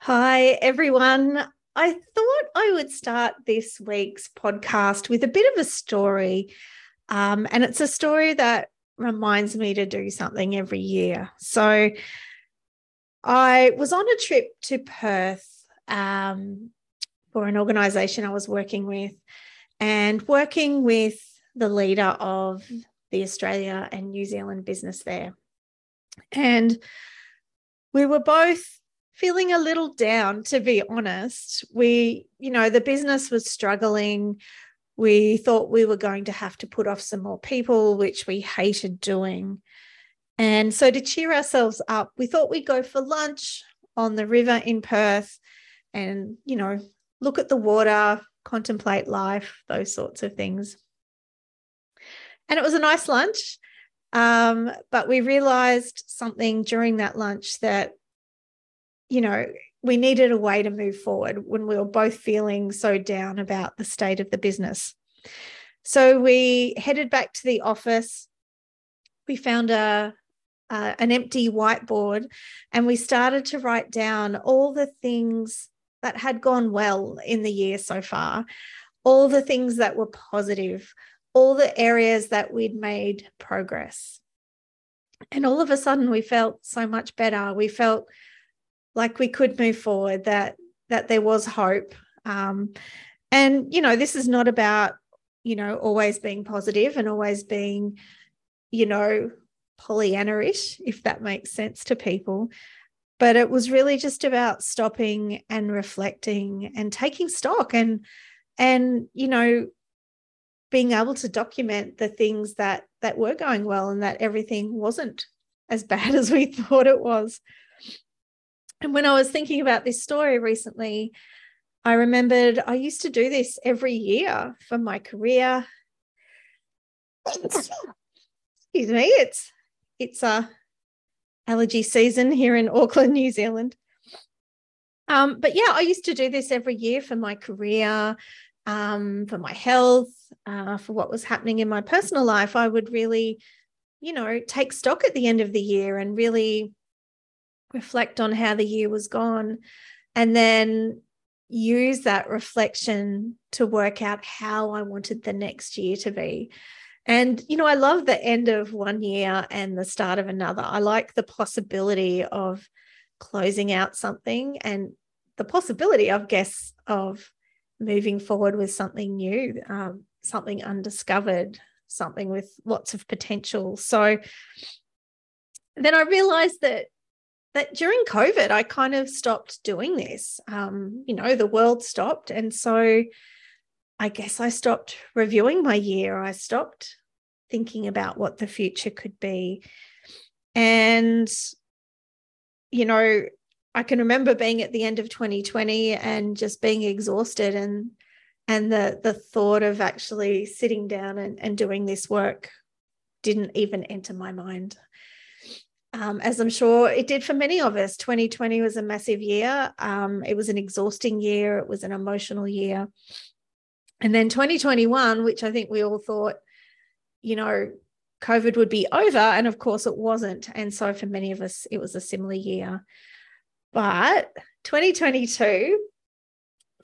Hi, everyone. I thought I would start this week's podcast with a bit of a story. Um, and it's a story that reminds me to do something every year. So I was on a trip to Perth um, for an organization I was working with and working with the leader of the Australia and New Zealand business there. And we were both feeling a little down, to be honest. We, you know, the business was struggling. We thought we were going to have to put off some more people, which we hated doing. And so, to cheer ourselves up, we thought we'd go for lunch on the river in Perth and, you know, look at the water, contemplate life, those sorts of things. And it was a nice lunch. Um, but we realized something during that lunch that you know, we needed a way to move forward when we were both feeling so down about the state of the business. So we headed back to the office. We found a an empty whiteboard and we started to write down all the things that had gone well in the year so far, all the things that were positive, all the areas that we'd made progress. And all of a sudden, we felt so much better. We felt like we could move forward that that there was hope. Um, and you know this is not about you know always being positive and always being you know pollyanna-ish if that makes sense to people but it was really just about stopping and reflecting and taking stock and and you know being able to document the things that that were going well and that everything wasn't as bad as we thought it was and when I was thinking about this story recently, I remembered I used to do this every year for my career. Excuse me, it's it's a allergy season here in Auckland, New Zealand. Um, but yeah, I used to do this every year for my career, um, for my health, uh, for what was happening in my personal life. I would really, you know, take stock at the end of the year and really reflect on how the year was gone, and then use that reflection to work out how I wanted the next year to be. And, you know, I love the end of one year and the start of another. I like the possibility of closing out something and the possibility, I guess, of moving forward with something new, um, something undiscovered, something with lots of potential. So then I realized that that during COVID, I kind of stopped doing this. Um, you know, the world stopped. And so I guess I stopped reviewing my year. I stopped thinking about what the future could be. And, you know, I can remember being at the end of 2020 and just being exhausted and and the the thought of actually sitting down and, and doing this work didn't even enter my mind um, as I'm sure it did for many of us. 2020 was a massive year. Um, it was an exhausting year. It was an emotional year. And then 2021, which I think we all thought, you know, COVID would be over. And of course, it wasn't. And so for many of us, it was a similar year. But 2022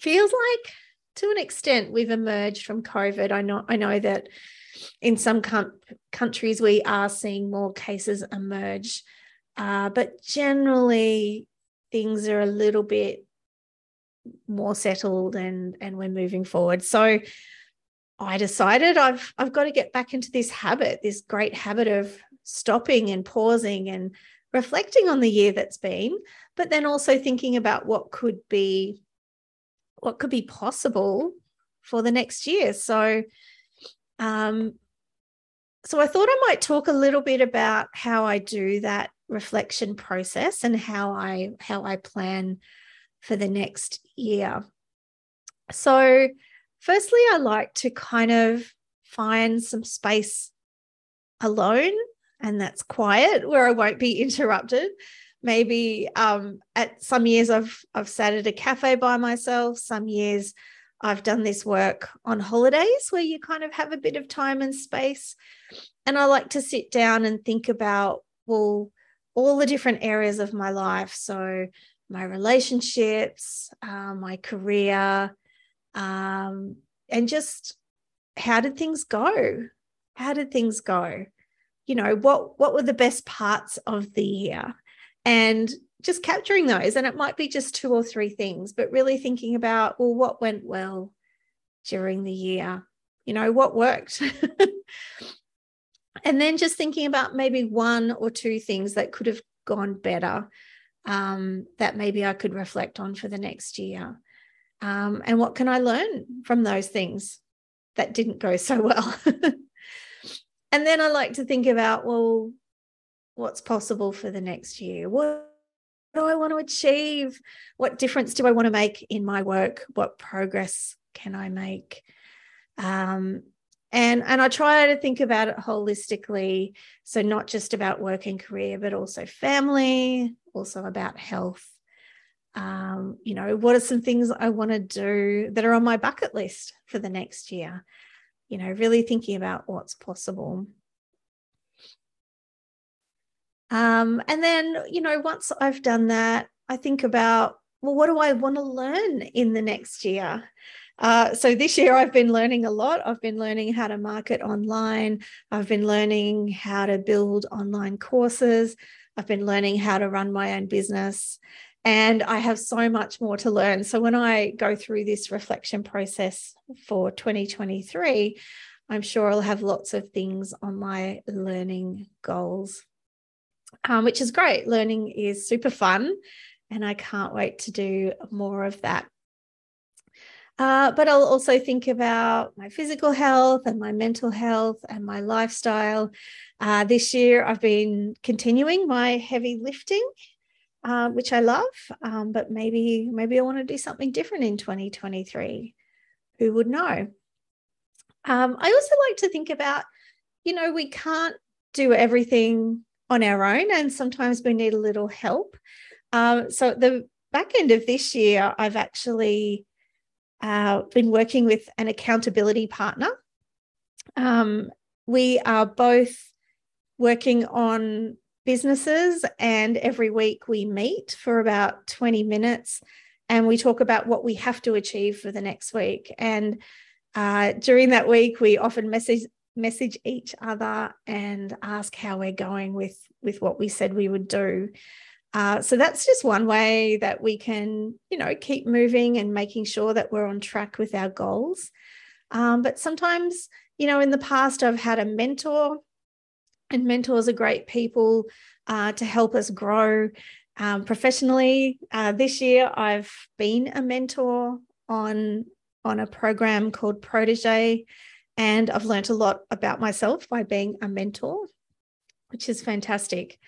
feels like, to an extent, we've emerged from COVID. I know, I know that in some com- countries, we are seeing more cases emerge. Uh, but generally, things are a little bit more settled and, and we're moving forward. So I decided I've, I've got to get back into this habit, this great habit of stopping and pausing and reflecting on the year that's been, but then also thinking about what could be what could be possible for the next year. So um, so I thought I might talk a little bit about how I do that reflection process and how I how I plan for the next year. So firstly I like to kind of find some space alone and that's quiet where I won't be interrupted. Maybe um, at some years I've I've sat at a cafe by myself. Some years I've done this work on holidays where you kind of have a bit of time and space. And I like to sit down and think about, well, all the different areas of my life. So, my relationships, uh, my career, um, and just how did things go? How did things go? You know, what what were the best parts of the year? And just capturing those. And it might be just two or three things, but really thinking about, well, what went well during the year? You know, what worked? and then just thinking about maybe one or two things that could have gone better um, that maybe I could reflect on for the next year. Um, and what can I learn from those things that didn't go so well? and then I like to think about, well, what's possible for the next year? What do I want to achieve? What difference do I want to make in my work? What progress can I make? Um, and and I try to think about it holistically, so not just about work and career, but also family, also about health. Um, you know, what are some things I want to do that are on my bucket list for the next year? You know, really thinking about what's possible. Um, and then, you know, once I've done that, I think about, well, what do I want to learn in the next year? Uh, so this year I've been learning a lot. I've been learning how to market online. I've been learning how to build online courses. I've been learning how to run my own business. And I have so much more to learn. So when I go through this reflection process for 2023, I'm sure I'll have lots of things on my learning goals um, which is great. Learning is super fun, and I can't wait to do more of that. Uh, but I'll also think about my physical health and my mental health and my lifestyle. Uh, this year, I've been continuing my heavy lifting, uh, which I love. Um, but maybe, maybe I want to do something different in 2023. Who would know? Um, I also like to think about, you know, we can't do everything on our own, and sometimes we need a little help. Um, so the back end of this year, I've actually uh, been working with an accountability partner. Um, we are both working on businesses, and every week we meet for about 20 minutes and we talk about what we have to achieve for the next week. And uh, during that week, we often message message each other and ask how we're going with with what we said we would do. Uh, so that's just one way that we can you know keep moving and making sure that we're on track with our goals. Um, but sometimes you know in the past i've had a mentor and mentors are great people uh, to help us grow. Um, professionally uh, this year i've been a mentor on on a program called protege and I've learned a lot about myself by being a mentor, which is fantastic.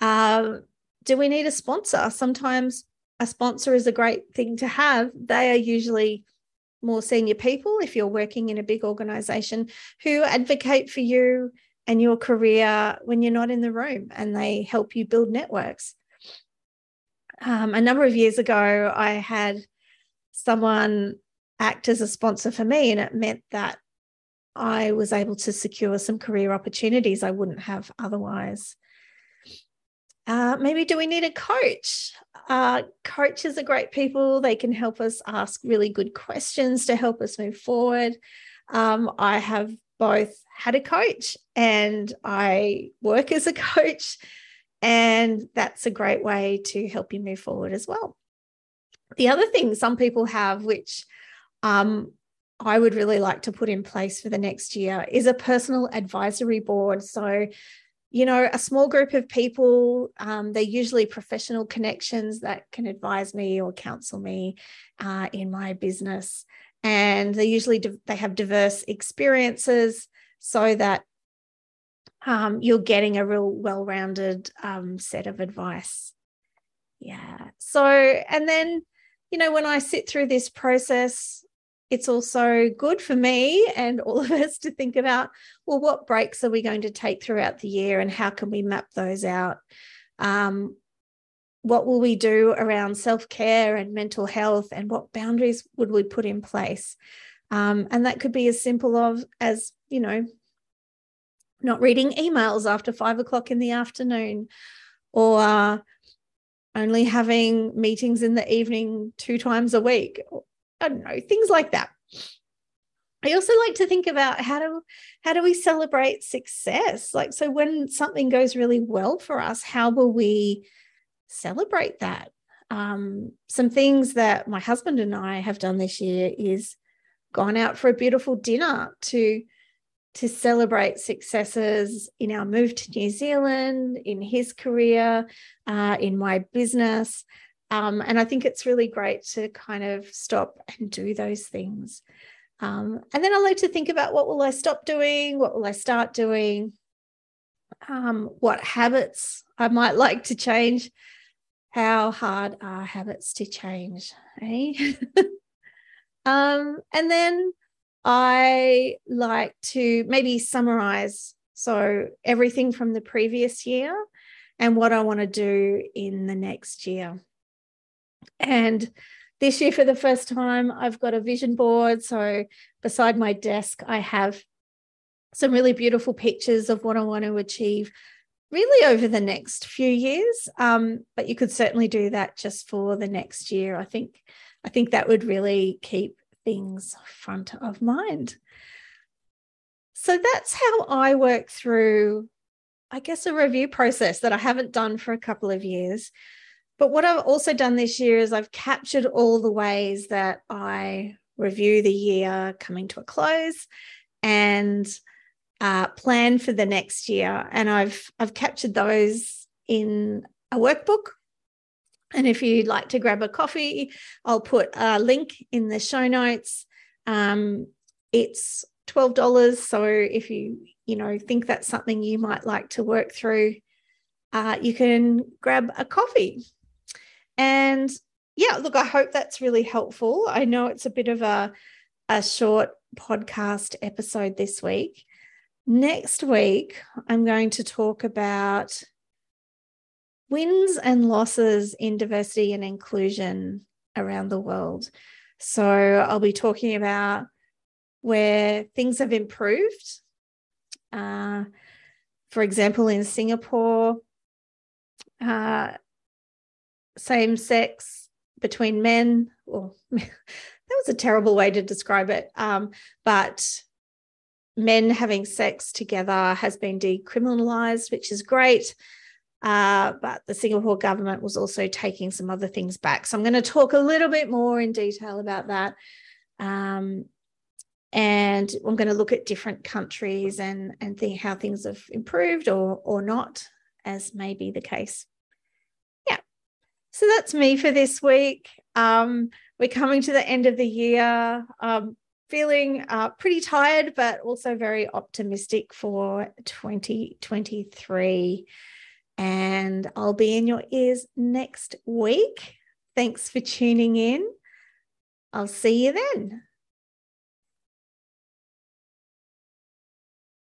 Uh, do we need a sponsor? Sometimes a sponsor is a great thing to have. They are usually more senior people, if you're working in a big organization, who advocate for you and your career when you're not in the room and they help you build networks. Um, a number of years ago, I had someone act as a sponsor for me, and it meant that I was able to secure some career opportunities I wouldn't have otherwise. Uh, maybe do we need a coach? Uh, coaches are great people. They can help us ask really good questions to help us move forward. Um, I have both had a coach and I work as a coach, and that's a great way to help you move forward as well. The other thing some people have, which um, I would really like to put in place for the next year is a personal advisory board. So, you know, a small group of people, um, they're usually professional connections that can advise me or counsel me uh, in my business. And they usually they have diverse experiences so that um, you're getting a real well-rounded um, set of advice. Yeah. So, and then, you know, when I sit through this process, it's also good for me and all of us to think about well, what breaks are we going to take throughout the year and how can we map those out? Um, what will we do around self care and mental health and what boundaries would we put in place? Um, and that could be as simple of as, you know, not reading emails after five o'clock in the afternoon or uh, only having meetings in the evening two times a week. I don't know, things like that. I also like to think about how do how do we celebrate success? Like so when something goes really well for us, how will we celebrate that? Um, some things that my husband and I have done this year is gone out for a beautiful dinner to to celebrate successes in our move to New Zealand, in his career, uh, in my business. Um, and I think it's really great to kind of stop and do those things. Um, and then I like to think about what will I stop doing? What will I start doing? Um, what habits I might like to change? How hard are habits to change? Eh? um, and then I like to maybe summarize so everything from the previous year and what I want to do in the next year. And this year, for the first time, I've got a vision board. So beside my desk, I have some really beautiful pictures of what I want to achieve really over the next few years. Um, but you could certainly do that just for the next year. I think I think that would really keep things front of mind. So that's how I work through, I guess, a review process that I haven't done for a couple of years. But what I've also done this year is I've captured all the ways that I review the year coming to a close and uh, plan for the next year. And I've I've captured those in a workbook. And if you'd like to grab a coffee, I'll put a link in the show notes. Um, it's twelve dollars. So if you you know think that's something you might like to work through, uh, you can grab a coffee. And yeah, look, I hope that's really helpful. I know it's a bit of a, a short podcast episode this week. Next week, I'm going to talk about wins and losses in diversity and inclusion around the world. So I'll be talking about where things have improved. Uh, for example, in Singapore, uh, same sex between men, or that was a terrible way to describe it, um, but men having sex together has been decriminalized, which is great. Uh, but the Singapore government was also taking some other things back. So I'm going to talk a little bit more in detail about that. Um, and I'm going to look at different countries and, and think how things have improved or, or not, as may be the case. So that's me for this week. Um, we're coming to the end of the year. Um, feeling uh, pretty tired, but also very optimistic for 2023. And I'll be in your ears next week. Thanks for tuning in. I'll see you then.